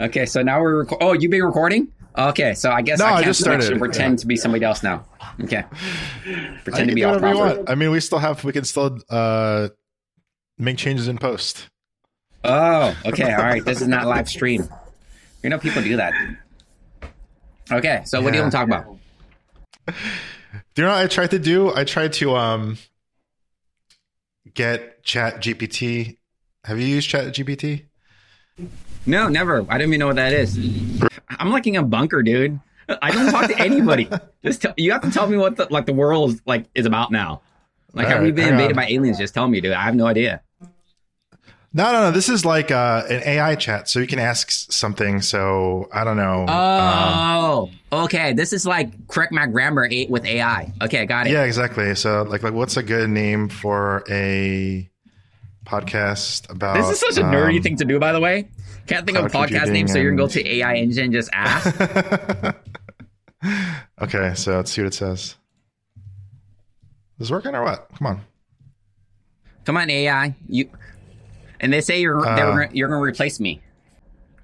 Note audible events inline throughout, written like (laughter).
Okay, so now we're oh, you've been recording? Okay, so I guess No, I I can't just started. actually pretend Yeah. to be somebody else now. Okay, (laughs) pretend to be all proper. I mean, we still have, we can still uh, make changes in post. Oh, (laughs) okay, all right. This is not live stream. You know, people do that. Okay, so what do you Yeah. want to talk about? Do you know what I tried to do? I tried to um, get Chat GPT. Have you used Chat GPT? No, never. I don't even know what that is. I'm like in a bunker, dude. I don't talk to anybody. (laughs) Just tell, you have to tell me what the like the world like is about now. Like, have All we been invaded on. by aliens? Just tell me, dude. I have no idea. No, no, no. This is like uh, an AI chat, so you can ask something. So I don't know. um, Oh, okay. This is like correct my grammar eight with AI. Okay, got it. yeah, exactly. So like, like, what's a good name for a podcast about? This is such a nerdy um, thing to do, by the way. Can't think of a podcast name, so you're gonna go to AI engine and just ask. (laughs) okay, so let's see what it says. Is this working or what? Come on. Come on, AI. You and they say you're Uh, you're gonna replace me.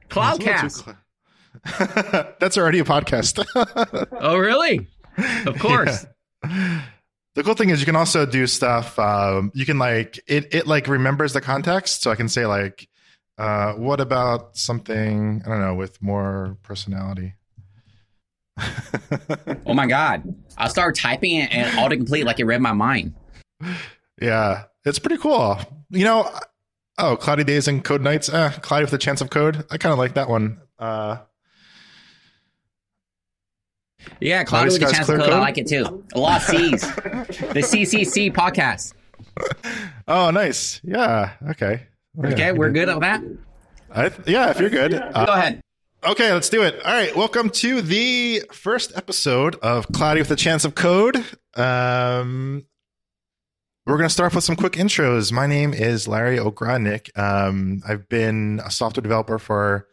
Cloudcast. cl- (laughs) That's already a podcast. (laughs) Oh, really? Of course. the cool thing is you can also do stuff. Um, you can like it. It like remembers the context, so I can say like, uh, "What about something I don't know with more personality?" (laughs) Oh my god! I started typing it and autocomplete like it read my mind. yeah, it's pretty cool. You know, oh, cloudy days and code nights. Eh, cloudy with a chance of code. I kind of like that one. Uh, Yeah, Cloudy with a chance of code. I like it too. A lot of C's. (laughs) the CCC podcast. oh, nice. Yeah. Okay. Okay, we're good at that. I yeah, if you're good. Uh, Go ahead. Okay, let's do it. All right, welcome to the first episode of Cloudy with a Chance of Code. Um, we're going to start off with some quick intros. My name is Larry Ogrodnik. Um, I've been a software developer for,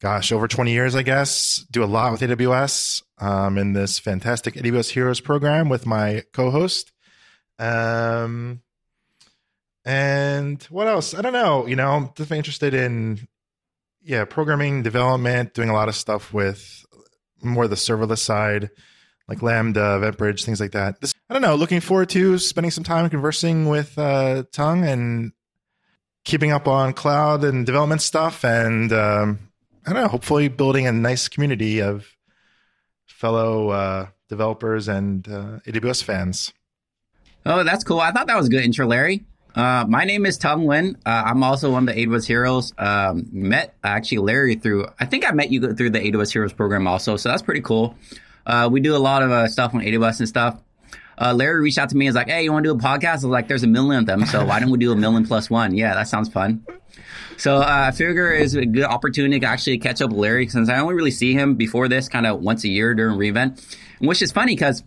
gosh, over 20 years, I guess. Do a lot with AWS um, in this fantastic AWS Heroes program with my co-host. Um, and what else? I don't know. You know, I'm definitely interested in yeah, programming, development, doing a lot of stuff with more the serverless side, like Lambda, EventBridge, things like that. This, I don't know. Looking forward to spending some time conversing with uh, Tung and keeping up on cloud and development stuff, and um, I don't know. Hopefully, building a nice community of fellow uh, developers and uh, AWS fans. Oh, that's cool. I thought that was a good intro, Larry. Uh, my name is Tung Nguyen. Uh, I'm also one of the AWS Heroes. Um, met actually Larry through, I think I met you through the AWS Heroes program also. So that's pretty cool. Uh, we do a lot of uh, stuff on AWS and stuff. Uh, Larry reached out to me and was like, Hey, you want to do a podcast? I was like, there's a million of them. So why don't we do a million plus one? Yeah, that sounds fun. So uh, I figure it's a good opportunity to actually catch up with Larry since I only really see him before this kind of once a year during reInvent, which is funny because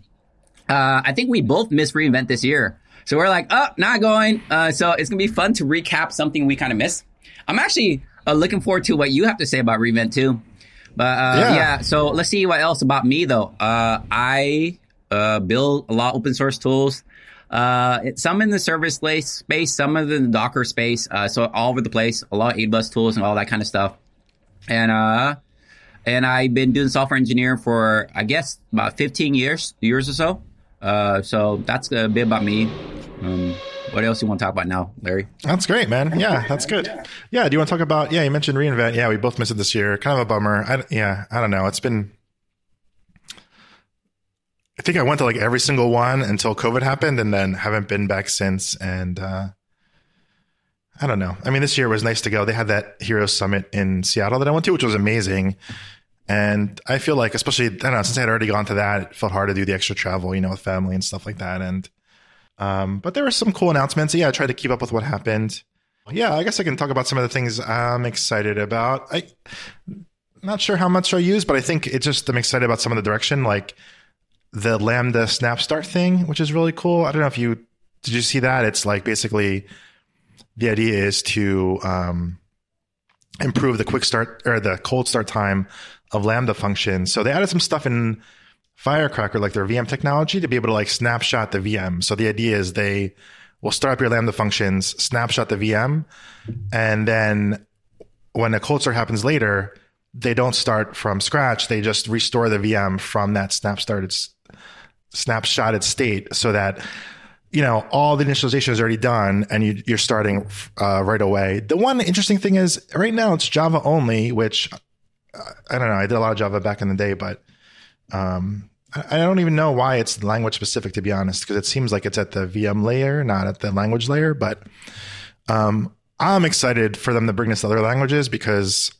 uh, I think we both missed reInvent this year. So we're like, oh, not going. Uh, so it's going to be fun to recap something we kind of missed. I'm actually uh, looking forward to what you have to say about Revent too. But uh, yeah. Yeah. so let's see what else about me though. Uh, I uh, build a lot of open source tools. Uh, it- some in the service space, space, some of the Docker space. Uh, so all over the place, a lot of AWS tools and all that kind of stuff. And uh, and I've been doing software engineering for I guess about 15 years, years or so. Uh, so that's a bit about me. Um, what else you want to talk about now, Larry? That's great, man. Yeah, that's good. Yeah, do you want to talk about? Yeah, you mentioned reinvent. Yeah, we both missed it this year. Kind of a bummer. I, yeah, I don't know. It's been. I think I went to like every single one until COVID happened, and then haven't been back since. And uh, I don't know. I mean, this year was nice to go. They had that Hero Summit in Seattle that I went to, which was amazing. And I feel like, especially I don't know, since I had already gone to that, it felt hard to do the extra travel, you know, with family and stuff like that. And um, but there were some cool announcements. Yeah, I tried to keep up with what happened. Yeah, I guess I can talk about some of the things I'm excited about. I not sure how much I use, but I think it just I'm excited about some of the direction, like the Lambda Snap Start thing, which is really cool. I don't know if you did you see that? It's like basically the idea is to um, improve the quick start or the cold start time of Lambda functions. So they added some stuff in Firecracker, like their VM technology, to be able to like snapshot the VM. So the idea is they will start up your Lambda functions, snapshot the VM, and then when a cold start happens later, they don't start from scratch. They just restore the VM from that snap started snapshotted state so that you know all the initialization is already done and you, are starting uh, right away. The one interesting thing is right now it's Java only, which uh, I don't know. I did a lot of Java back in the day, but um, I don't even know why it's language specific to be honest, because it seems like it's at the VM layer, not at the language layer. But um, I'm excited for them to bring this to other languages because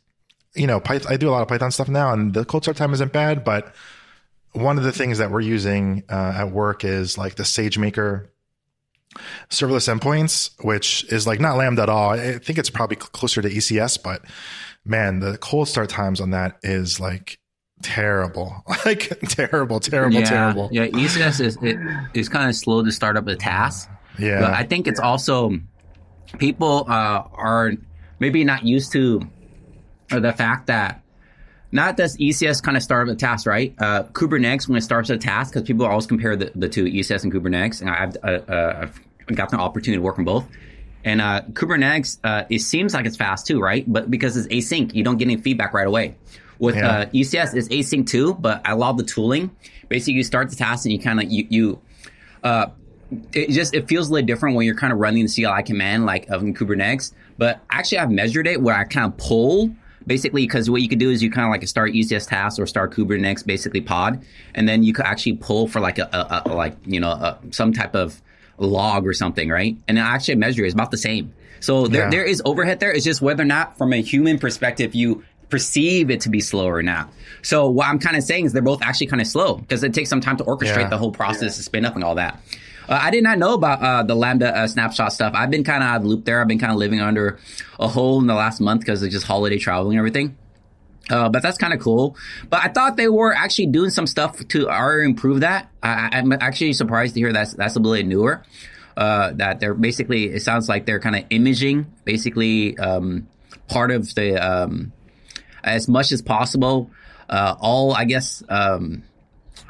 you know Python, I do a lot of Python stuff now, and the cold start time isn't bad. But one of the things that we're using uh, at work is like the SageMaker serverless endpoints, which is like not Lambda at all. I think it's probably closer to ECS, but man, the cold start times on that is like terrible, (laughs) like terrible, terrible, yeah, terrible. Yeah, ECS is it is kind of slow to start up a task. Yeah, but I think it's also people uh, are maybe not used to the fact that not does ECS kind of start up a task, right? Uh, Kubernetes when it starts a task, because people always compare the, the two ECS and Kubernetes, and I've, uh, uh, I've got the opportunity to work on both. And uh, Kubernetes, uh, it seems like it's fast too, right? But because it's async, you don't get any feedback right away. With yeah. uh, ECS, it's async too, but I love the tooling. Basically, you start the task and you kind of you, you uh, it just it feels a little different when you're kind of running the CLI command like of Kubernetes. But actually, I've measured it where I kind of pull basically because what you could do is you kind of like start ECS task or start Kubernetes basically pod, and then you could actually pull for like a, a, a like you know a, some type of log or something, right? And actually measure is about the same. So there, yeah. there is overhead there. It's just whether or not from a human perspective you perceive it to be slower now. So what I'm kind of saying is they're both actually kind of slow because it takes some time to orchestrate yeah. the whole process yeah. to spin up and all that. Uh, I did not know about uh, the Lambda uh, snapshot stuff. I've been kind of out of the loop there. I've been kind of living under a hole in the last month because of just holiday traveling and everything. Uh, but that's kind of cool. But I thought they were actually doing some stuff to improve that. I, am actually surprised to hear that's that's a little bit newer. Uh, that they're basically it sounds like they're kind of imaging basically um, part of the um, as much as possible. Uh, all I guess um,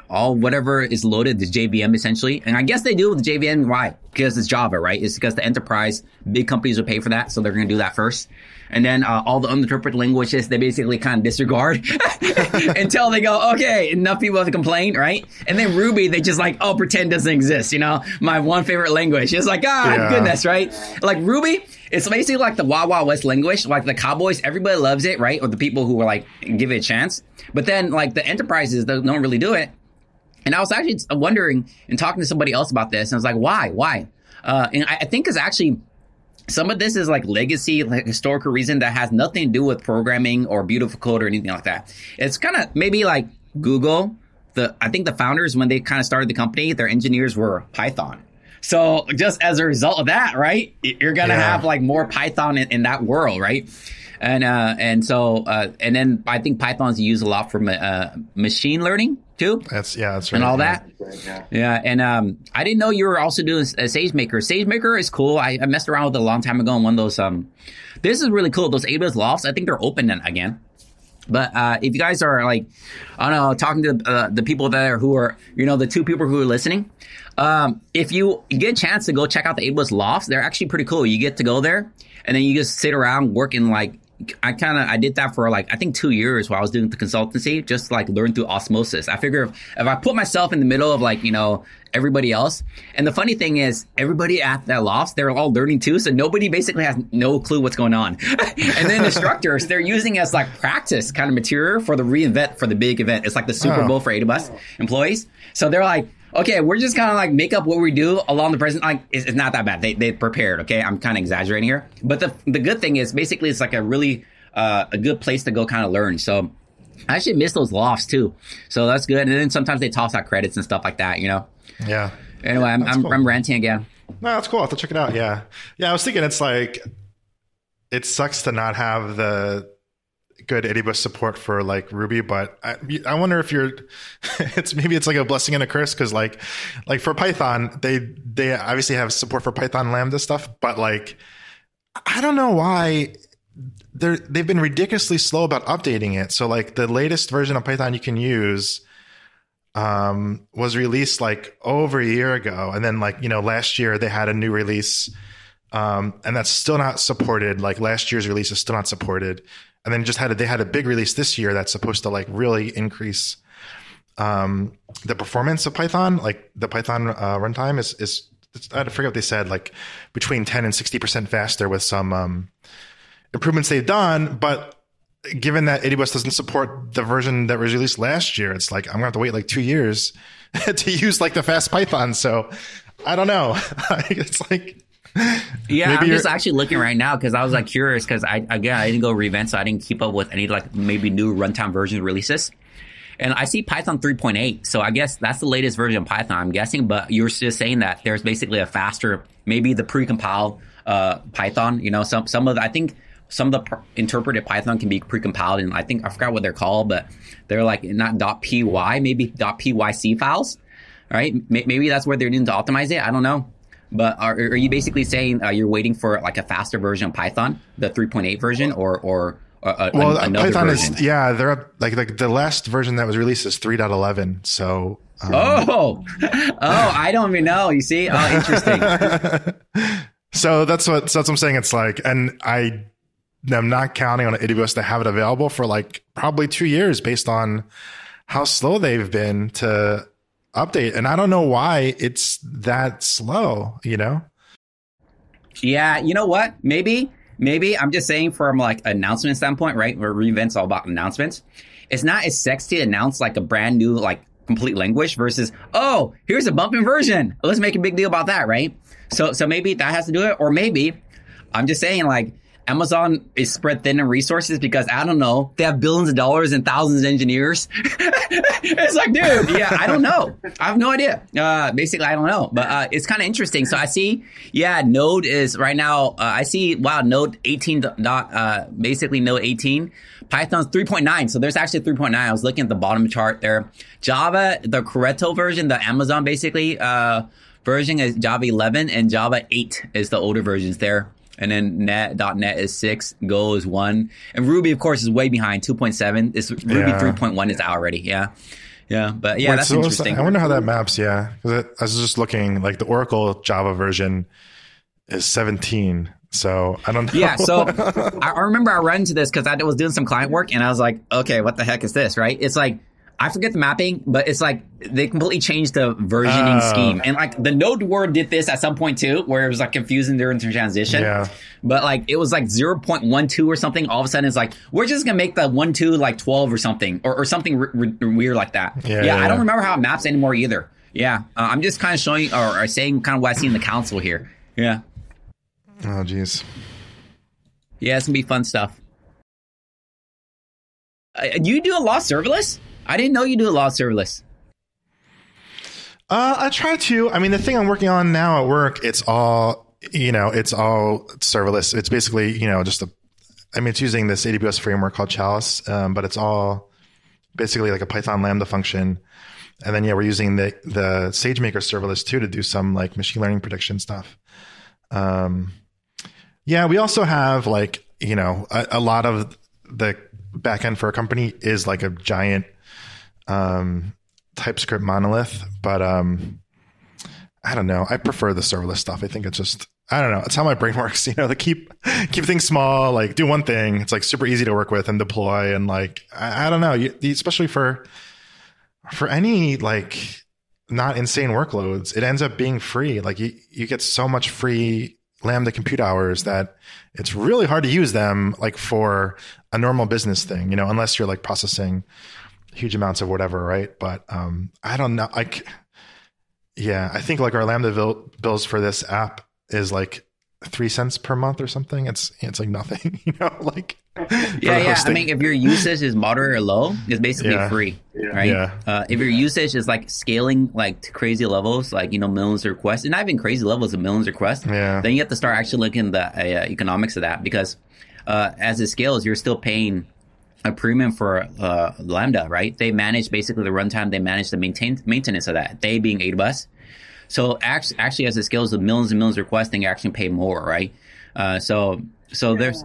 all whatever is loaded is JVM essentially. And I guess they do with JVM. Why? Because it's Java, right? It's because the enterprise, big companies will pay for that. So they're going to do that first. And then uh, all the uninterpreted languages, they basically kind of disregard (laughs) until they go, okay, enough people have to complain, right? And then Ruby, they just like, oh, pretend doesn't exist, you know? My one favorite language. It's like, ah, yeah. goodness, right? Like Ruby, it's basically like the Wild Wild West language, like the cowboys, everybody loves it, right? Or the people who were like, give it a chance. But then like the enterprises don't really do it. And I was actually wondering and talking to somebody else about this, and I was like, why? Why? Uh, and I, I think it's actually some of this is like legacy, like historical reason that has nothing to do with programming or beautiful code or anything like that. It's kind of maybe like Google. The I think the founders when they kind of started the company, their engineers were Python. So just as a result of that, right, you're gonna yeah. have like more Python in, in that world, right? And uh, and so uh, and then I think Python's used a lot for uh, machine learning too. That's yeah, that's right. And all yeah. that. Yeah. yeah. and um, I didn't know you were also doing a SageMaker. SageMaker is cool. I, I, messed around with it a long time ago on one of those. Um, this is really cool. Those AWS lofts. I think they're open again. But uh, if you guys are like, I don't know, talking to uh, the people there who are, you know, the two people who are listening, um, if you get a chance to go check out the AWS lofts, they're actually pretty cool. You get to go there and then you just sit around working like I kind of I did that for like I think two years while I was doing the consultancy, just like learn through osmosis. I figure if, if I put myself in the middle of like you know everybody else, and the funny thing is everybody at that loft they're all learning too, so nobody basically has no clue what's going on. (laughs) and then instructors they're using as like practice kind of material for the reinvent for the big event. It's like the Super oh. Bowl for AWS employees. So they're like, okay, we're just kind of like make up what we do along the present. Like it's, it's not that bad. They they prepared. Okay, I'm kind of exaggerating here, but the the good thing is basically it's like a really uh, a good place to go kind of learn. So I actually miss those lofts too. So that's good. And then sometimes they toss out credits and stuff like that. You know. Yeah. Anyway, I'm I'm, cool. I'm ranting again. No, that's cool. I'll have to check it out. Yeah. Yeah, I was thinking it's like it sucks to not have the good AWS support for like Ruby, but I, I wonder if you're, (laughs) it's maybe it's like a blessing and a curse because like, like for Python, they they obviously have support for Python Lambda stuff, but like, I don't know why they're they've been ridiculously slow about updating it. So like the latest version of Python you can use um, was released like over a year ago, and then like you know last year they had a new release. Um, and that's still not supported. Like last year's release is still not supported and then just had a, they had a big release this year that's supposed to like really increase um, the performance of Python. Like the Python uh, runtime is is I forget what they said, like between ten and sixty percent faster with some um, improvements they've done, but given that AWS doesn't support the version that was released last year, it's like I'm gonna have to wait like two years (laughs) to use like the fast Python. So I don't know. (laughs) it's like yeah, maybe I'm just actually looking right now because I was like curious because I again I didn't go revent, so I didn't keep up with any like maybe new runtime version releases. And I see Python 3.8, so I guess that's the latest version of Python. I'm guessing, but you're just saying that there's basically a faster, maybe the precompiled uh, Python. You know, some some of the, I think some of the pr- interpreted Python can be precompiled, and I think I forgot what they're called, but they're like not .py, maybe .pyc files, right? M- maybe that's where they're needing to optimize it. I don't know. But are, are you basically saying uh, you're waiting for like a faster version of Python, the 3.8 version, or or a, well, a, Python version? is yeah, they're up, like like the last version that was released is 3.11. So um, oh (laughs) oh, I don't even know. You see, oh, interesting. (laughs) so that's what so that's what I'm saying. It's like, and I I'm not counting on AWS to have it available for like probably two years based on how slow they've been to update. And I don't know why it's that slow, you know? Yeah, you know what? Maybe, maybe I'm just saying from like announcement standpoint, right? Where re:Invent's all about announcements. It's not as sexy to announce like a brand new, like complete language versus, oh, here's a bumping version. Let's make a big deal about that, right? So, so maybe that has to do it. Or maybe I'm just saying like, Amazon is spread thin in resources because I don't know, they have billions of dollars and thousands of engineers. (laughs) it's like, dude, yeah, I don't know. I have no idea. Uh, basically, I don't know, but uh, it's kind of interesting. So I see, yeah, Node is right now. Uh, I see, wow, Node 18 dot, uh, basically Node 18. Python's 3.9. So there's actually 3.9. I was looking at the bottom chart there. Java, the Corretto version, the Amazon basically uh, version is Java 11, and Java 8 is the older versions there and then net .net is six, Go is one, and Ruby of course is way behind, two point seven. This Ruby yeah. three point one is out already. Yeah, yeah, but yeah, Wait, that's so interesting. I wonder how that maps. Yeah, because I was just looking like the Oracle Java version is seventeen. So I don't know. Yeah. So (laughs) I remember I ran into this because I was doing some client work and I was like, okay, what the heck is this? Right? It's like I forget the mapping, but it's like they completely changed the versioning uh, scheme. And like the node word did this at some point too, where it was like confusing during the transition. Yeah. But like it was like 0.12 or something. All of a sudden it's like, we're just going to make the 1 2 like 12 or something or, or something weird like that. Yeah, yeah, yeah, I don't remember how it maps anymore either. Yeah. Uh, I'm just kind of showing or, or saying kind of what I see in the council here. Yeah. Oh, geez. Yeah, it's going to be fun stuff. Uh, you do a lot of serverless? I didn't know you do a lot of serverless. Uh, I try to. I mean, the thing I'm working on now at work, it's all, you know, it's all serverless. It's basically, you know, just a, I mean, it's using this AWS framework called Chalice, um, but it's all basically like a Python Lambda function. And then, yeah, we're using the, the SageMaker serverless too to do some like machine learning prediction stuff. Um, yeah, we also have like, you know, a, a lot of the backend for a company is like a giant um, TypeScript monolith, but um, I don't know. I prefer the serverless stuff. I think it's just I don't know. It's how my brain (laughs) works. You know, to keep keep things small, like do one thing. It's like super easy to work with and deploy, and like I, I don't know. You, especially for for any like not insane workloads, it ends up being free. Like you you get so much free Lambda compute hours that it's really hard to use them like for a normal business thing. You know, unless you're like processing huge amounts of whatever, right? But um, I don't know. Like, yeah, I think like our Lambda bill, bills for this app is like three cents per month or something. It's it's like nothing, (laughs) you know. Like, yeah, yeah. I mean, if your usage is moderate or low, it's basically yeah. free, right? Yeah. Uh, if your usage is like scaling like to crazy levels, like you know millions of requests, and not even crazy levels of millions of requests, yeah. then you have to start actually looking at the uh, economics of that because uh, as it scales, you're still paying a premium for uh, Lambda, right? They manage basically the runtime. They manage the maintain maintenance of that. They being AWS. So actually, actually, as it scales with millions and millions of requests, they actually pay more, right? Uh, so so yeah. there's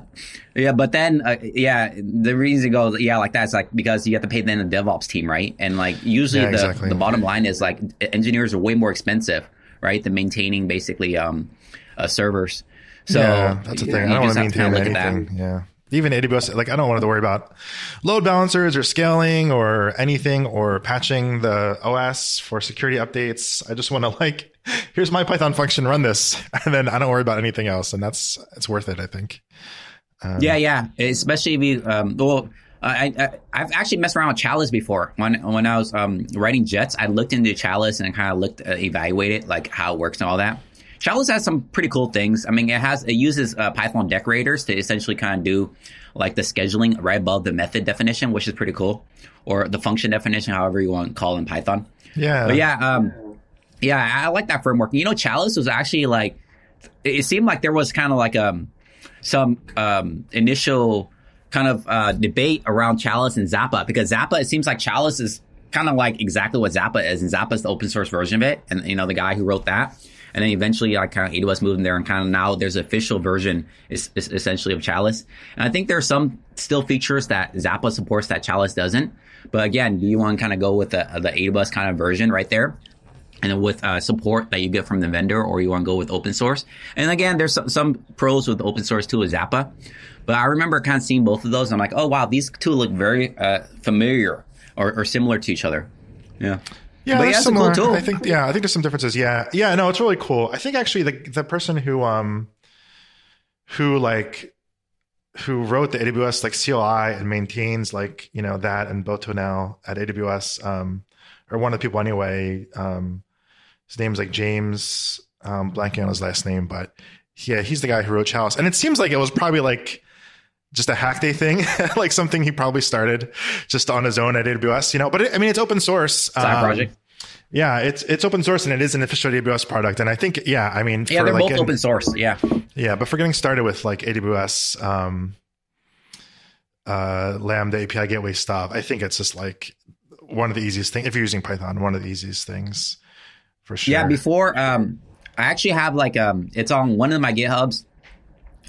yeah, but then uh, yeah, the reason it goes yeah like that is like because you have to pay then the DevOps team, right? And like usually yeah, the exactly. the bottom line is like engineers are way more expensive, right, than maintaining basically um uh, servers. So yeah, that's the thing. I don't want to maintain anything. Yeah even AWS, like I don't want to worry about load balancers or scaling or anything or patching the OS for security updates. I just want to like, here's my Python function, run this, (laughs) and then I don't worry about anything else, and that's it's worth it, I think. Um, yeah, yeah, especially if you um, well. I, I have actually messed around with Chalice before. When when I was um, writing Jets, I looked into Chalice and kind of looked uh, evaluated like how it works and all that. Chalice has some pretty cool things. I mean, it has it uses uh, Python decorators to essentially kind of do like the scheduling right above the method definition, which is pretty cool, or the function definition, however you want to call in Python. Yeah, but yeah, um, yeah, I like that framework. You know, Chalice was actually like it seemed like there was kind of like um some um initial kind of uh, debate around Chalice and Zappa because Zappa it seems like Chalice is kind of like exactly what Zappa is, and Zappa is the open source version of it, and you know the guy who wrote that. And then eventually, like kind of AWS moved in there, and kind of now there's an official version, is, is essentially of Chalice. And I think there are some still features that Zappa supports that Chalice doesn't. But again, do you want to kind of go with the the AWS kind of version right there? and then with uh, support that you get from the vendor, or you want to go with open source. And again, there's some, some pros with open source too with Zappa, but I remember kind of seeing both of those. I'm like, oh wow, these two look very uh, familiar or, or, similar to each other. Yeah. Yeah, but yeah, similar. Cool I think yeah, I think there's some differences. Yeah, yeah, no, it's really cool. I think actually the the person who um who like who wrote the AWS like CLI and maintains like you know that and Boto now at AWS um or one of the people anyway um his name's like James um blanking on his last name but yeah he's the guy who wrote Chalice and it seems like it was probably like just a hack day thing, (laughs) like something he probably started just on his own at AWS, you know, but it, I mean, it's open source. Side um, project. Yeah, it's it's open source and it is an official AWS product. And I think, yeah, I mean, yeah, they're like both getting, open source. Yeah, yeah, but for getting started with like AWS, um, uh, Lambda API gateway stuff, I think it's just like one of the easiest things. If you're using Python, one of the easiest things for sure. Yeah, before um, I actually have like um, it's on one of my GitHubs.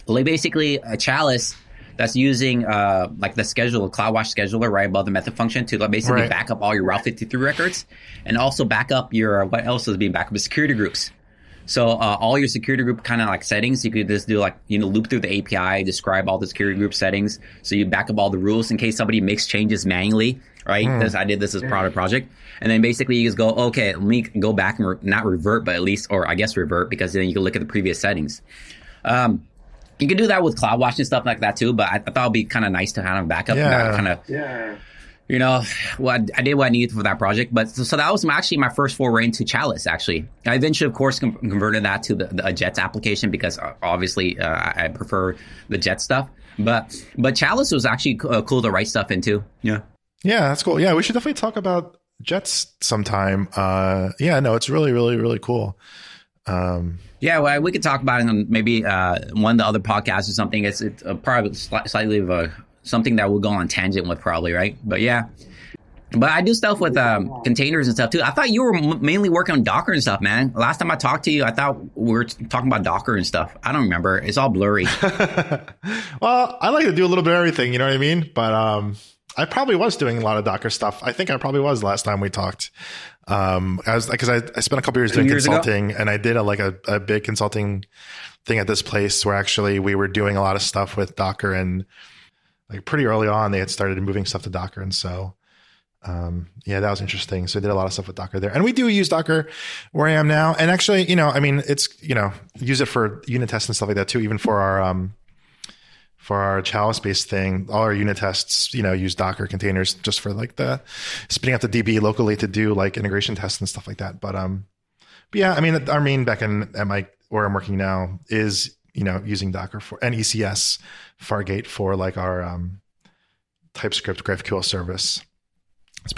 Like basically a chalice that's using uh, like the scheduler, CloudWatch scheduler right above the method function to basically right. back up all your Route 53 records and also back up your, what else is being backed up? Security groups. So uh, all your security group kind of like settings, you could just do like, you know, loop through the API, describe all the security group settings. So you back up all the rules in case somebody makes changes manually, right? Mm. This, I did this as part of the project. And then basically you just go, okay, let me go back and re- not revert, but at least, or I guess revert because then you can look at the previous settings. Um, you can do that with CloudWatch and stuff like that too, but I, I thought it'd be kind of nice to kind of backup yeah. kind of, yeah. you know, what well, I did what I needed for that project. But so, so, that was actually my first foray into Chalice. Actually, I eventually, of course, com- converted that to the, the Jets application because uh, obviously uh, I, I prefer the Jet stuff. But but Chalice was actually uh, cool to write stuff into. Yeah. Yeah, that's cool. Yeah, we should definitely talk about Jets sometime. Uh, yeah, no, it's really, really, really cool. Um, yeah, well, we could talk about it on maybe uh, one of the other podcasts or something. It's, it's a, probably slightly of a something that we'll go on tangent with, probably, right? But yeah. But I do stuff with um, containers and stuff too. I thought you were m- mainly working on Docker and stuff, man. Last time I talked to you, I thought we were t- talking about Docker and stuff. I don't remember. It's all blurry. (laughs) well, I like to do a little bit of everything. You know what I mean? But um, I probably was doing a lot of Docker stuff. I think I probably was last time we talked. Um, I was because I, I spent a couple years doing years consulting, ago? and I did a, like a, a big consulting thing at this place where actually we were doing a lot of stuff with Docker, and like pretty early on they had started moving stuff to Docker, and so um, yeah, that was interesting. So I did a lot of stuff with Docker there, and we do use Docker where I am now. And actually, you know, I mean, it's you know, use it for unit tests and stuff like that too, even for our um, for our Chalice based thing, all our unit tests, you know, use Docker containers just for like the spinning up the DB locally to do like integration tests and stuff like that. But um, but yeah, I mean, our main backend at my where I'm working now is you know using Docker for and ECS Fargate for like our um, TypeScript GraphQL service.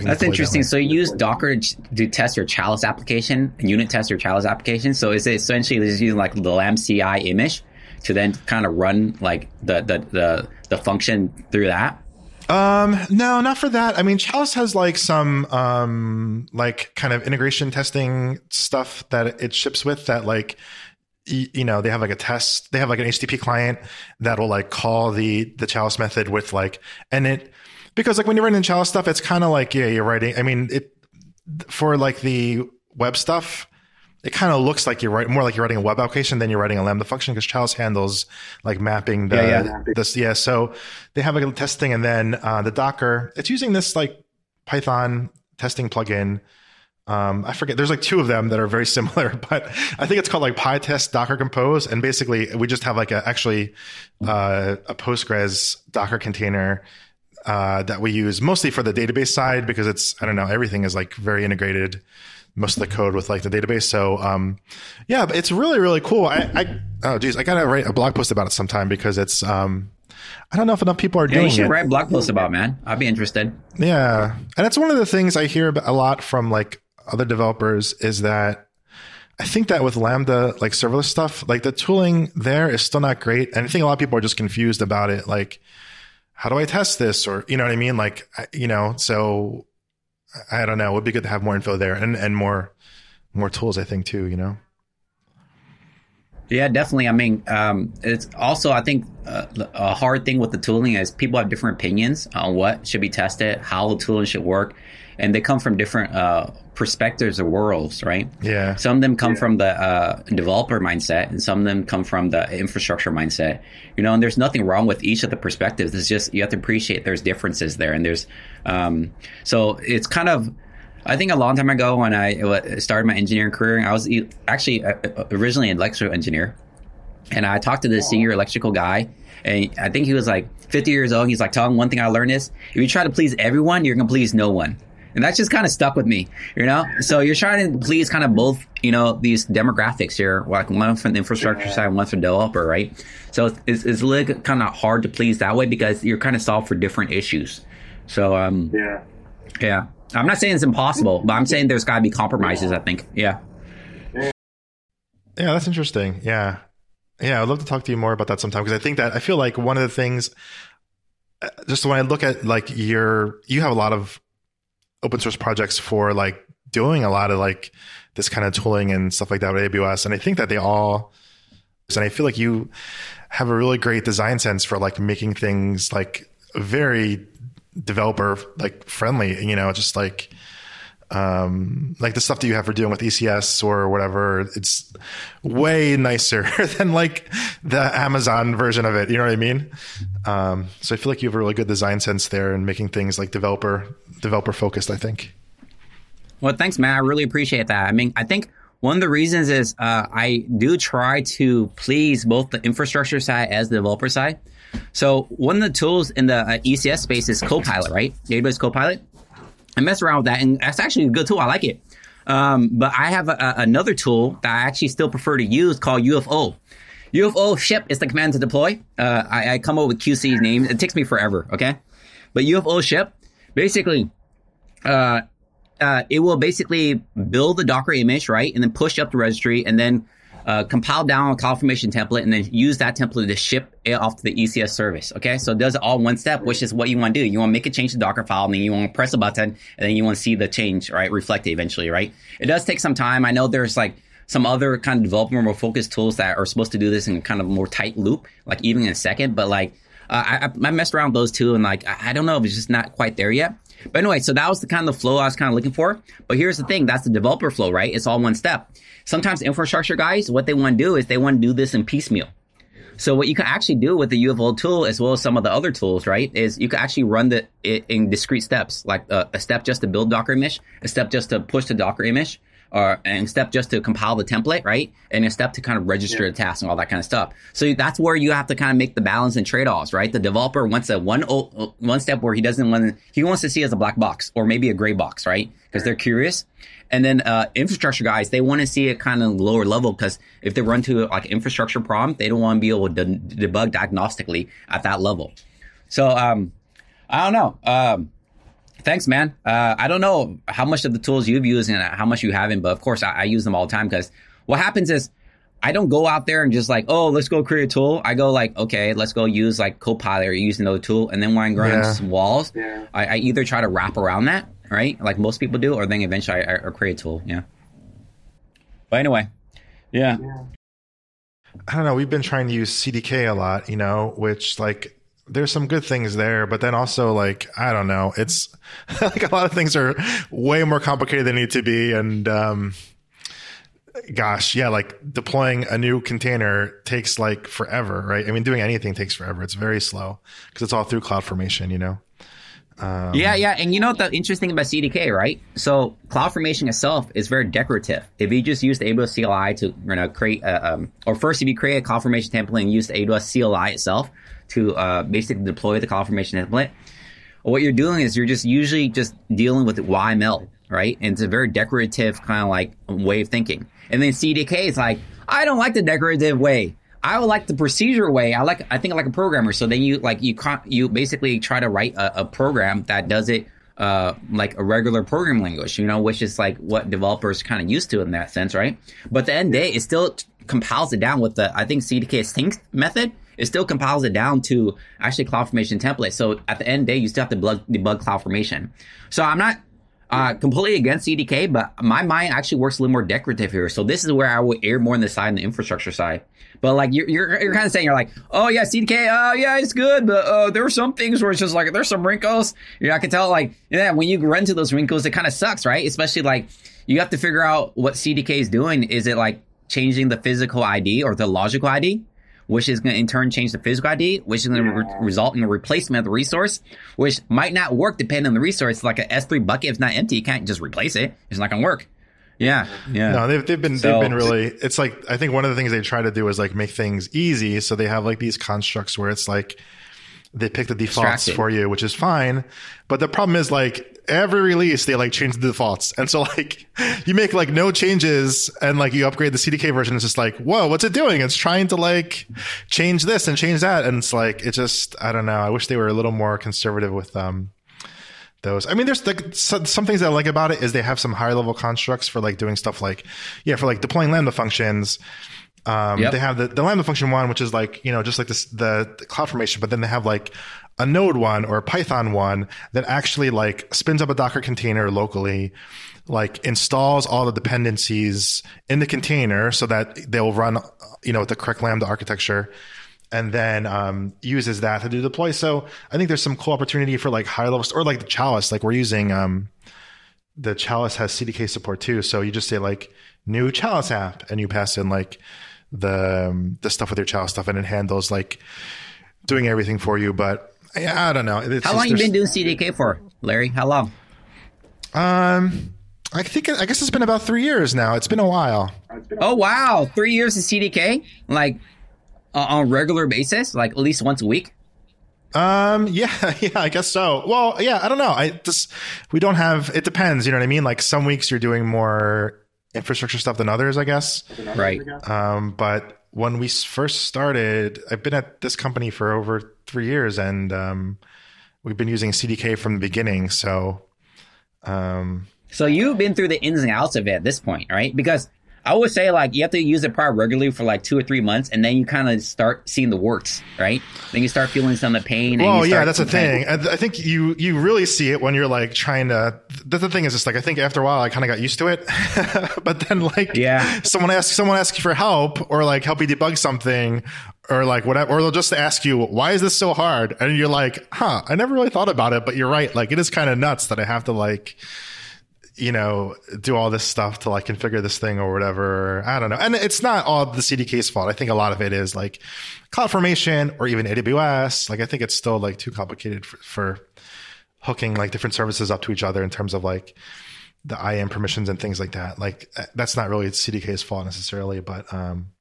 That's interesting. That so you use Docker to test your Chalice application, unit test your Chalice application. So is it essentially just using like the LambCI image? To then kind of run like the the the, the function through that? Um, no, not for that. I mean, Chalice has like some, um, like kind of integration testing stuff that it ships with that like, you know, they have like a test, they have like an HTTP client that will like call the, the Chalice method with like, and it, because like when you're writing Chalice stuff, it's kind of like, yeah, you're writing, I mean, it, for like the web stuff, it kind of looks like you're writing more like you're writing a web application than you're writing a Lambda function because Chalice handles like mapping the Yeah, yeah. this yeah. So they have like a testing and then uh, the Docker. It's using this like Python testing plugin. Um, I forget. There's like two of them that are very (laughs) similar, but I think it's called like PyTest Docker Compose, and basically we just have like a actually uh, a Postgres Docker container uh, that we use mostly for the database side because it's I don't know everything is like very integrated most of the code with like the database. So um, yeah, but it's really really cool. I, I oh geez, I gotta write a blog post about it sometime because it's um, I don't know if enough people are Yeah, doing it. you should it. write blog posts about, man. I'd be interested. Yeah. And it's one of the things I hear a lot from like other developers is that I think that with Lambda, like serverless stuff, like the tooling there is still not great. And I think a lot of people are just confused about it. Like, how do I test this? Or, you know what I mean? Like, you know, so I don't know. It would be good to have more info there and, and more, more tools, I think too, you know? Yeah, definitely. I mean, um, it's also I think uh, a hard thing with the tooling is people have different opinions on what should be tested, how the tooling should work, and they come from different uh, perspectives or worlds, right? Yeah. Some of them come from the uh, developer mindset, and some of them come from the infrastructure mindset. You know, and there's nothing wrong with each of the perspectives. It's just you have to appreciate there's differences there, and there's um, so it's kind of. I think a long time ago when I uh, started my engineering career, I was e- actually uh, uh, originally an electrical engineer, and I talked to the senior electrical guy, and I think he was like 50 years old. He's like, "Tom, one thing I learned is if you try to please everyone, you're gonna please no one." And that's just kind of stuck with me, you know. So you're trying to please kind of both, you know, these demographics here, like one from the infrastructure side, one from the developer, right? So it's, it's, it's a little kind of hard to please that way because you're kind of solved for different issues. So um, Yeah. yeah, I'm not saying it's impossible, but I'm saying there's got to be compromises. I think, yeah. Yeah, that's interesting. Yeah. Yeah, I'd love to talk to you more about that sometime because I think that I feel like one of the things uh, just when I look at like your you have a lot of open source projects for like doing a lot of like this kind of tooling and stuff like that with AWS and I think that they all and I feel like you have a really great design sense for like making things like very developer like friendly, you know, just like um, like the stuff that you have for dealing with ECS or whatever, it's way nicer (laughs) than like the Amazon version of it. You know what I mean? Um, so I feel like you have a really good design sense there and making things like developer developer focused. I think. Well, thanks, man. I really appreciate that. I mean, I think one of the reasons is uh, I do try to please both the infrastructure side as the developer side. So one of the tools in the uh, ECS space is Copilot, right? AWS Copilot. I mess around with that, and that's actually a good tool. I like it. Um, but I have a, a, another tool that I actually still prefer to use called UFO. UFO ship is the command to deploy. Uh, I, I come up with QC names. It takes me forever. Okay, but UFO ship basically uh, uh, it will basically build the Docker image, right, and then push up the registry, and then uh, compile down a CloudFormation template, and then use that template to ship it off to the ECS service. Okay, so it does it all one step, which is what you want to do. You want to make a change to Docker file, and then you want to press a button, and then you want to see the change, right, reflected eventually, right? It does take some time. I know there's like some other kind of developer more focused tools that are supposed to do this in a kind of more tight loop, like even in a second, but like uh, I, I messed around with those two, and like I, I don't know, if it's just not quite there yet. But anyway, so that was the kind of flow I was kind of looking for. But here's the thing: that's the developer flow, right? It's all one step. Sometimes infrastructure guys, what they want to do is they want to do this in piecemeal. So what you can actually do with the UFO tool, as well as some of the other tools, right, is you can actually run the it in discrete steps, like uh, a step just to build Docker image, a step just to push the Docker image, or and a step just to compile the template, right, and a step to kind of register the task and all that kind of stuff. So that's where you have to kind of make the balance and trade offs, right? The developer wants a one o- one step where he doesn't want he wants to see as a black box or maybe a gray box, right? Because they're curious. And then uh, infrastructure guys, they want to see it kind of lower level because if they run to like infrastructure problem, they don't want to be able to de- debug diagnostically at that level. So um, I don't know. Um, thanks, man. Uh, I don't know how much of the tools you've used and how much you haven't, but of course I, I use them all the time because what happens is I don't go out there and just like, oh, let's go create a tool. I go like, okay, let's go use like Copilot or use another tool. And then when I grind Yeah. some walls, Yeah. I, I either try to wrap around that, right? Like most people do, or then eventually I, I create a tool. Yeah. But anyway, yeah. I don't know. We've been trying to use CDK a lot, you know, which like there's some good things there, but then also like I don't know, it's (laughs) like a lot of things are way more complicated than they need to be, and um, gosh, yeah, like deploying a new container takes like forever, right? I mean, doing anything takes forever. It's very slow because it's all through CloudFormation, you know. Um, yeah, yeah, and you know the interesting about CDK, right? So CloudFormation itself is very declarative. If you just use the AWS CLI to you know create, a, um, or first if you create a CloudFormation template and use the AWS CLI itself to uh, basically deploy the CloudFormation template, what you're doing is you're just usually just dealing with YML, right? And it's a very declarative kind of like way of thinking. And then CDK is like, I don't like the declarative way. I would like the procedure way. I like, I think like a programmer. So then you like, you you basically try to write a, a program that does it, uh, like a regular programming language, you know, which is like what developers kind of used to in that sense, right? But the end day, it still t- compiles it down with the, I think CDK synth method. It still compiles it down to actually CloudFormation template. So at the end of the day, you still have to debug, debug CloudFormation. So I'm not, uh, completely against CDK, but my mind actually works a little more declarative here. So this is where I would err more on the side on the infrastructure side. But like you're, you're, you're kind of saying you're like, oh yeah, CDK, oh yeah, it's good, but uh, there are some things where it's just like there's some wrinkles. You know, I can tell like yeah, when you run into those wrinkles, it kind of sucks, right? Especially like you have to figure out what CDK is doing. Is it like changing the physical ID or the logical ID? Which is going to in turn change the physical ID, which is going to re- result in a replacement of the resource, which might not work depending on the resource. Like an S3 bucket, if it's not empty, you can't just replace it. It's not going to work. Yeah, yeah. No, they've, they've been so, they've been really. It's like I think one of the things they try to do is like make things easy. So they have like these constructs where it's like they pick the defaults for you, which is fine. But the problem is like every release they like change the defaults. And so (laughs) like you make like no changes and like you upgrade the CDK version. It's just like, whoa, what's it doing? It's trying to like change this and change that. And it's like, it just, I don't know. I wish they were a little more conservative with, um, those. I mean, there's like some things I like about it is they have some higher level constructs for like doing stuff like, yeah, for like deploying Lambda functions. Um, yep. they have the, the Lambda function one, which is like, you know, just like this, the, the CloudFormation, but then they have like a Node one or a Python one that actually like spins up a Docker container locally, like installs all the dependencies in the container so that they'll run, you know, with the correct Lambda architecture and then um, uses that to do deploy. So I think there's some cool opportunity for like high levels or like the Chalice, like we're using, um, the Chalice has CDK support too. So you just say like new Chalice app and you pass in like the, um, the stuff with your child stuff and it handles like doing everything for you. But I don't know. It's How long you been doing CDK for, Larry? How long? Um, I think I guess it's been about three years now. It's been a while. Oh wow, three years of CDK, like uh, on a regular basis, like at least once a week. Um, (laughs) yeah, yeah, I guess so. Well, yeah, I don't know. I just we don't have. It depends. You know what I mean? Like some weeks you're doing more infrastructure stuff than others, I guess. Right. Um, but when we first started, I've been at this company for over three years, and um, we've been using CDK from the beginning. So, um, so you've been through the ins and outs of it at this point, right? Because I would say like you have to use it probably regularly for like two or three months, and then you kind of start seeing the works, right? Then you start feeling some of the pain. Well, yeah, that's the thing. I think you you really see it when you're like trying to. The, the thing is, just like I think after a while, I kind of got used to it, (laughs) but then like yeah, someone asks someone asks you for help or like help you debug something. Or like whatever, or they'll just ask you, why is this so hard? And you're like, huh, I never really thought about it, but you're right. Like it is kind of nuts that I have to like, you know, do all this stuff to like configure this thing or whatever. I don't know. And it's not all the CDK's fault. I think a lot of it is like CloudFormation or even AWS. Like I think it's still like too complicated for, for hooking like different services up to each other in terms of like the IAM permissions and things like that. Like that's not really CDK's fault necessarily, but, um,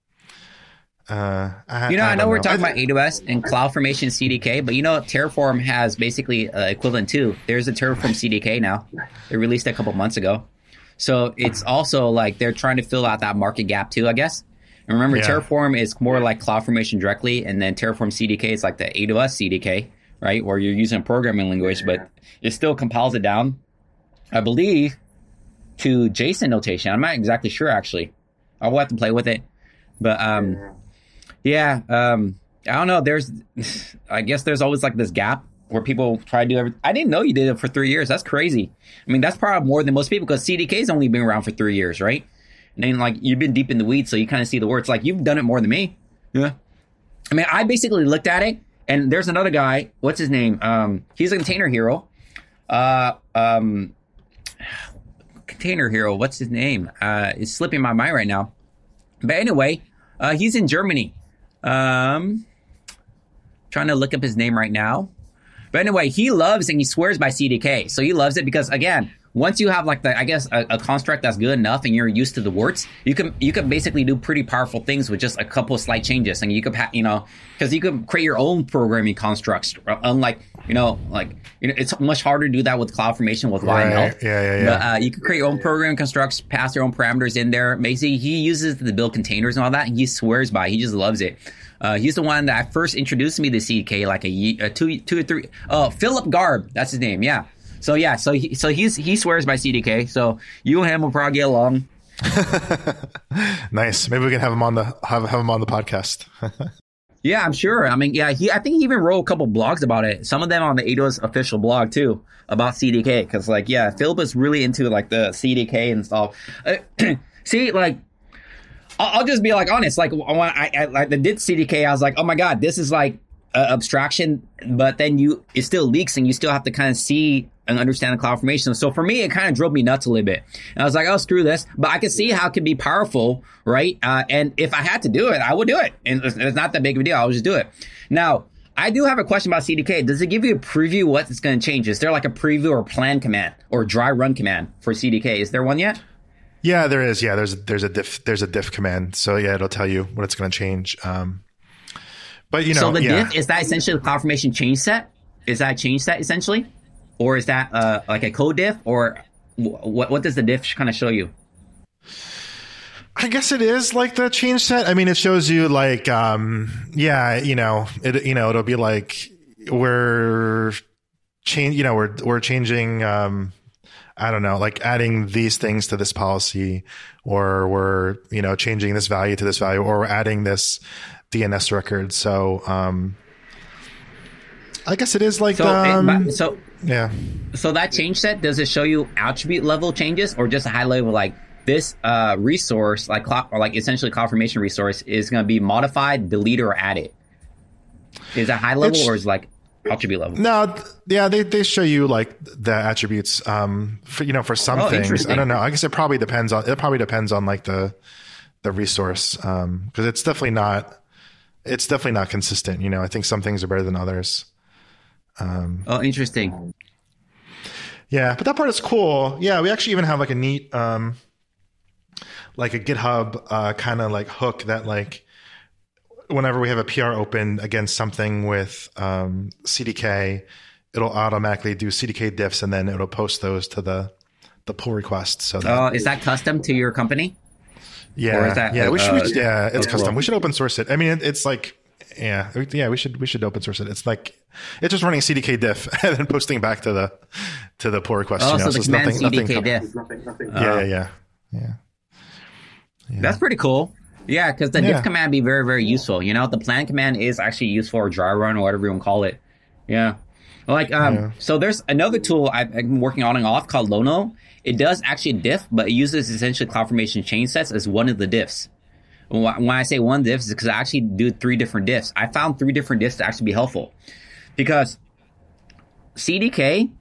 uh, I, you know, I, I know we're know. talking about AWS and CloudFormation CDK, but you know, Terraform has basically uh, equivalent too. There's a Terraform CDK now. They released it a couple months ago, so it's also like they're trying to fill out that market gap too, I guess. And remember, yeah. Terraform is more like CloudFormation directly, and then Terraform CDK is like the AWS CDK, right? Where you're using a programming language, but it still compiles it down, I believe, to JSON notation. I'm not exactly sure actually. I'll have to play with it, but um yeah, um, I don't know. There's, I guess there's always like this gap where people try to do everything. I didn't know you did it for three years. That's crazy. I mean, that's probably more than most people because CDK's only been around for three years, right? And then like you've been deep in the weeds, so you kind of see the words. Like you've done it more than me. Yeah. I mean, I basically looked at it, and there's another guy. What's his name? Um, he's a container hero. Uh, um, container hero. What's his name? Uh, it's slipping my mind right now. But anyway, uh, he's in Germany. Um, trying to look up his name right now. But anyway, he loves and he swears by CDK. So he loves it because again, once you have like the, I guess a, a, construct that's good enough and you're used to the warts, you can, you can basically do pretty powerful things with just a couple of slight changes. And you could, ha- you know, cause you could create your own programming constructs. Unlike, you know, like, you know, it's much harder to do that with CloudFormation with right. YML. Yeah, yeah, yeah. But, uh, you could create your own programming constructs, pass your own parameters in there. Basically, he uses the build containers and all that. And he swears by, it. he just loves it. Uh, he's the one that first introduced me to CDK like a, a two, two or three. Oh, Philip Garb, that's his name. Yeah. So yeah, so he, so he's he swears by CDK. So you and him will probably get along. (laughs) nice. Maybe we can have him on the have, have him on the podcast. (laughs) yeah, I'm sure. I mean, yeah, he I think he even wrote a couple blogs about it. Some of them on the AWS official blog too about CDK. Because like, yeah, Philip is really into like the CDK and stuff. Uh, (clears throat) see, like I'll, just be like honest. Like when I, I like the did CDK, I was like, oh my god, this is like uh, abstraction, but then you it still leaks and you still have to kind of see and understand the cloud formation. So for me, it kind of drove me nuts a little bit. And I was like, oh, screw this. But I could see how it could be powerful, right? Uh, and if I had to do it, I would do it. And it's, it's not that big of a deal. I would just do it. Now, I do have a question about CDK. Does it give you a preview what it's going to change? Is there like a preview or plan command or dry run command for CDK? Is there one yet? Yeah, there is. Yeah, there's there's a diff there's a diff command. So yeah, it'll tell you what it's going to change. Um, but you know, so the yeah. diff is that essentially the CloudFormation change set? Is that a change set essentially? Or is that uh, like a code diff, or what? What does the diff kind of show you? I guess it is like the change set. I mean, it shows you like, um, yeah, you know, it, you know, it'll be like we're change, you know, we're we're changing, um, I don't know, like adding these things to this policy, or we're you know changing this value to this value, or we're adding this DNS record. So, um, I guess it is like so. Um, it, so yeah. So that change set does it show you attribute level changes or just a high level like this uh, resource like cloud, or like essentially CloudFormation resource is going to be modified, deleted, or added? Is that high level it's, or is like attribute level? No, yeah, they, they show you like the attributes. Um, for you know, for some oh, things, I don't know. I guess it probably depends on it. Probably depends on like the the resource because um, it's definitely not it's definitely not consistent. You know, I think some things are better than others. Um, oh, interesting. Yeah, but that part is cool. Yeah, we actually even have like a neat, um, like a GitHub uh, kind of like hook that like whenever we have a PR open against something with um, CDK, it'll automatically do CDK diffs and then it'll post those to the the pull request. So that, oh, is that custom to your company? Yeah, that, yeah, we should, uh, yeah, it's custom. We should open source it. I mean, it, it's like yeah, yeah, we should we should open source it. It's like it's just running CDK diff (laughs) and then posting back to the to the pull request. Oh, you know? so, so the nothing, CDK diff. Nothing, nothing, yeah, yeah, yeah, yeah, yeah. That's pretty cool. Yeah, because the yeah. diff command be very very useful. You know, the plan command is actually useful or dry run or whatever you want to call it. Yeah. Like um, yeah. so there's another tool I've been working on and off called Lono. It does actually diff, but it uses essentially CloudFormation change sets as one of the diffs. When I say one diff, is because I actually do three different diffs. I found three different diffs to actually be helpful because CDK,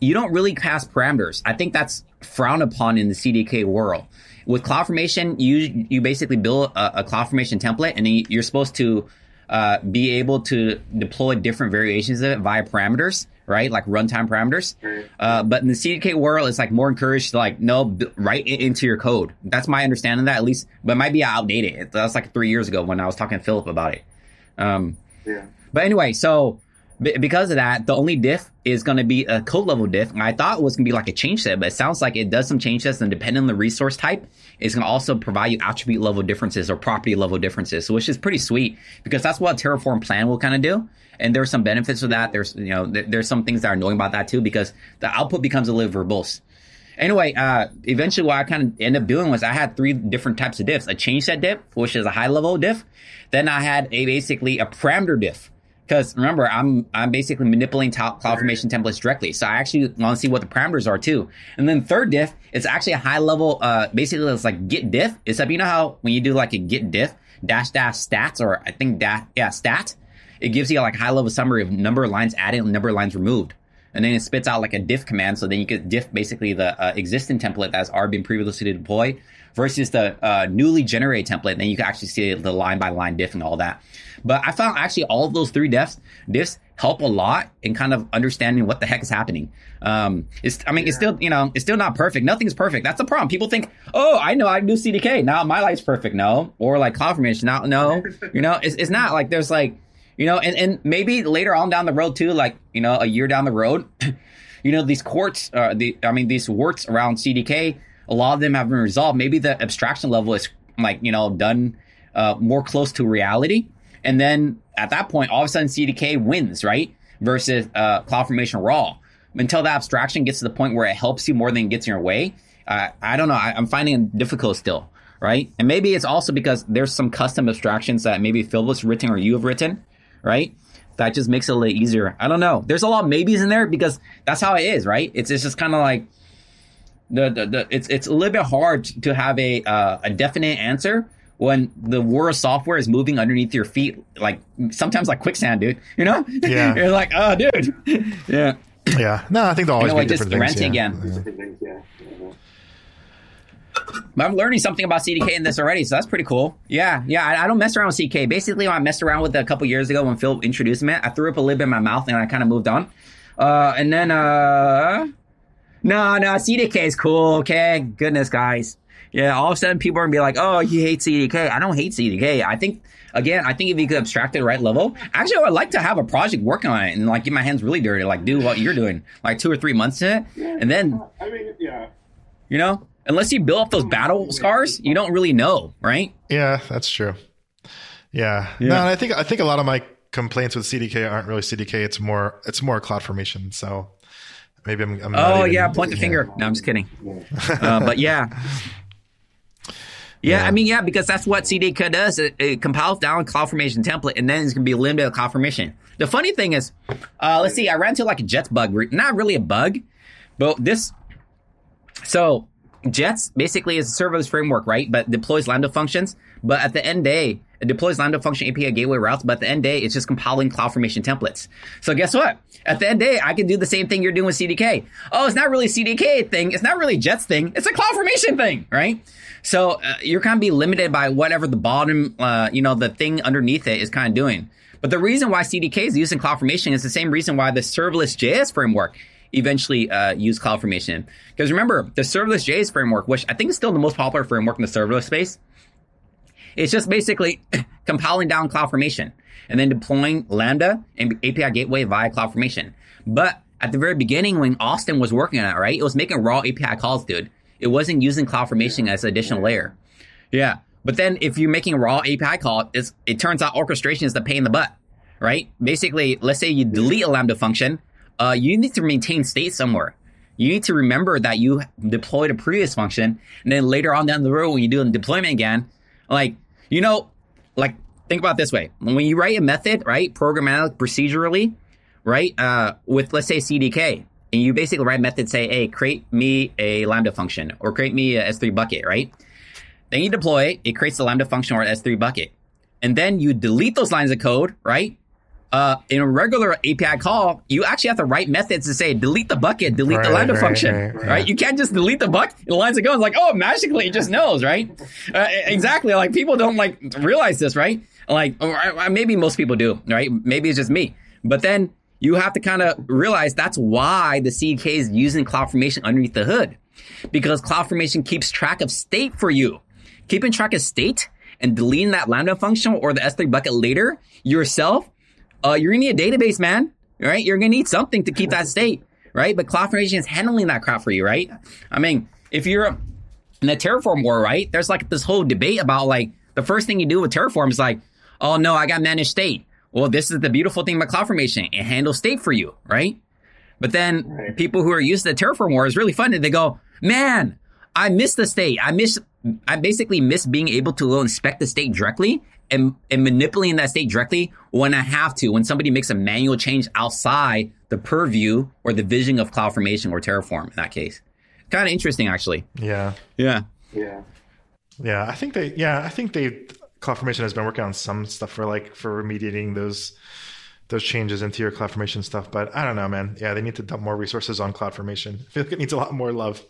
you don't really pass parameters. I think that's frowned upon in the CDK world. With CloudFormation, you you basically build a, a CloudFormation template, and you're supposed to uh, be able to deploy different variations of it via parameters right? Like runtime parameters. Uh, but in the CDK world, it's like more encouraged to like, no, write it into your code. That's my understanding of that at least, but it might be outdated. That's like three years ago when I was talking to Philip about it. Um, yeah. But anyway, so b- because of that, the only diff is going to be a code level diff. And I thought it was going to be like a change set, but it sounds like it does some change sets and depending on the resource type, it's going to also provide you attribute level differences or property level differences, which is pretty sweet because that's what Terraform plan will kind of do and there's some benefits of that. There's you know th- there's some things that are annoying about that too because the output becomes a little verbose. Anyway, uh, eventually what I kind of ended up doing was I had three different types of diffs: a change set diff, which is a high level diff. Then I had a basically a parameter diff. Because remember, I'm I'm basically manipulating CloudFormation templates directly, so I actually want to see what the parameters are too. And then third diff, it's actually a high level. Uh, basically, it's like git diff. Except you know how when you do like a git diff dash dash stats or I think dash yeah stat, it gives you like a high level summary of number of lines added and number of lines removed. and then it spits out like a diff command. So then you could diff basically the uh, existing template that's already been previously deployed versus the uh, newly generated template. Then you can actually see the line by line diff and all that. But I found actually all of those three diffs, diffs help a lot in kind of understanding what the heck is happening. Um, it's, I mean, yeah. it's still, you know, it's still not perfect. Nothing's perfect. That's the problem. People think, oh, I know I do CDK. Now my life's perfect. No. Or like CloudFormation. Now, no, you know, it's, it's not like there's like, you know, and, and maybe later on down the road too, like, you know, a year down the road, (laughs) you know, these courts, uh, the, I mean, these warts around CDK, a lot of them have been resolved. Maybe the abstraction level is like, you know, done, uh, more close to reality. And then at that point, all of a sudden CDK wins, right? Versus, uh, CloudFormation raw. Until the abstraction gets to the point where it helps you more than it gets in your way. Uh, I don't know. I, I'm finding it difficult still right? And maybe it's also because there's some custom abstractions that maybe Phil has written or you have written right? That just makes it a little easier. I don't know. There's a lot of maybes in there because that's how it is, right? It's, it's just kind of like the, the, the, it's, it's a little bit hard to have a, uh, a definite answer when the war of software is moving underneath your feet, like sometimes like quicksand, dude. You know? Yeah. (laughs) You're like, oh, dude. (laughs) yeah. Yeah. No, I think they'll always you know, be different just things. Yeah. again. Yeah. I'm learning something about CDK in this already, so that's pretty cool. Yeah, yeah. I, I don't mess around with CDK. Basically, I messed around with it a couple years ago when Phil introduced me. I threw up a little bit in my mouth and I kind of moved on. Uh, and then, uh, no, no, CDK is cool. Okay, goodness, guys. Yeah, all of a sudden people are gonna be like, "Oh, you hate CDK." I don't hate CDK. I think again, I think if you could abstract it right level, actually, I would like to have a project working on it and like get my hands really dirty, like do what you're doing, like two or three months in it, yeah, and then, I mean, yeah, you know, unless you build up those battle scars, you don't really know, right? Yeah, that's true. Yeah. yeah. No, I think I think a lot of my complaints with CDK aren't really CDK. It's more it's more CloudFormation. So maybe I'm. I'm oh even, yeah, point the yeah. finger. No, I'm just kidding. uh, but yeah. Yeah, yeah, I mean, yeah, because that's what CDK does. It, it compiles down a CloudFormation template, and then it's going to be limited to CloudFormation. The funny thing is, uh, let's see, I ran into like a Jets bug. Not really a bug, but this. So Jets basically is a serverless framework, right? But deploys Lambda functions. But at the end day, it deploys Lambda function API gateway routes. But at the end day, it's just compiling CloudFormation templates. So guess what? At the end day, I can do the same thing you're doing with CDK. Oh, it's not really CDK thing. It's not really Jets thing. It's a CloudFormation thing, right? So uh, you're kind of be limited by whatever the bottom, uh, you know, the thing underneath it is kind of doing. But the reason why CDK is using CloudFormation is the same reason why the serverless JS framework eventually uh, use CloudFormation. Because remember, the serverless JS framework, which I think is still the most popular framework in the serverless space, it's just basically (coughs) compiling down CloudFormation and then deploying Lambda and API Gateway via CloudFormation. But at the very beginning, when Austin was working on it, right, it was making raw API calls, dude. It wasn't using CloudFormation as an additional layer. Yeah. But then if you're making a raw API call, it turns out orchestration is the pain in the butt, right? Basically, let's say you delete a Lambda function uh, you need to maintain state somewhere. You need to remember that you deployed a previous function, and then later on down the road, when you do a deployment again, like, you know, like, think about this way. When you write a method, right, programmatic procedurally, right, uh, with, let's say, CDK, and you basically write a method, say, hey, create me a Lambda function, or create me a S3 bucket, right? Then you deploy it, it creates the Lambda function or S3 bucket. And then you delete those lines of code, right? Uh, in a regular API call, you actually have to write methods to say delete the bucket, delete right, the lambda right, function, right, right, You can't just delete the bucket. The lines are going like, oh, magically it just knows, right? Uh, exactly. Like people don't like realize this, right? Like, or maybe most people do, right? Maybe it's just me. But then you have to kind of realize that's why the CDK is using CloudFormation underneath the hood, because CloudFormation keeps track of state for you. Keeping track of state and deleting that lambda function or the S3 bucket later yourself uh, you're gonna need a database, man. Right? You're gonna need something to keep that state, right? But CloudFormation is handling that crap for you, right? I mean, if you're in the Terraform war, right? There's like this whole debate about like the first thing you do with Terraform is like, oh no, I got managed state. Well, this is the beautiful thing about CloudFormation. It handles state for you, right? But then right. people who are used to the Terraform war is really fun. And they go, man, I miss the state. I miss, I basically miss being able to go inspect the state directly and, and manipulating that state directly when I have to, when somebody makes a manual change outside the purview or the vision of CloudFormation or Terraform in that case. Kind of interesting, actually. Yeah. Yeah. Yeah. Yeah. I think they, yeah, I think they, CloudFormation has been working on some stuff for like, for remediating those, those changes into your CloudFormation stuff. But I don't know, man. Yeah, they need to dump more resources on CloudFormation. I feel like it needs a lot more love.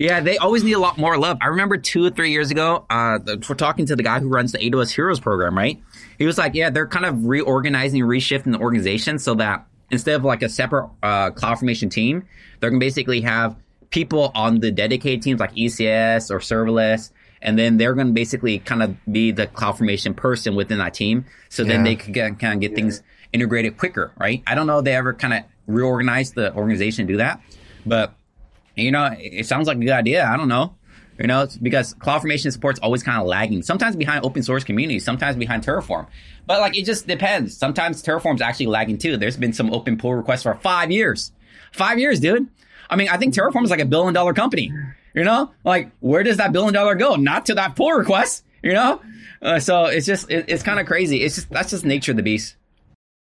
Yeah, they always need a lot more love. I remember two or three years ago, uh, we're talking to the guy who runs the AWS Heroes program, right? He was like, yeah, they're kind of reorganizing, reshifting the organization so that instead of like a separate uh, CloudFormation team, they're going to basically have people on the dedicated teams like ECS or serverless. And then they're going to basically kind of be the CloudFormation person within that team. So then they can get, kind of get things integrated quicker, right? I don't know if they ever kind of reorganize the organization and do that, but you know, it sounds like a good idea. I don't know. You know, because CloudFormation support's always kind of lagging. Sometimes behind open source communities, sometimes behind Terraform. But like, it just depends. Sometimes Terraform's actually lagging too. There's been some open pull requests for five years. Five years, dude. I mean, I think Terraform is like a billion dollar company. You know, like where does that billion dollar go? Not to that pull request. You know, uh, so it's just it, it's kind of crazy. It's just that's just nature of the beast.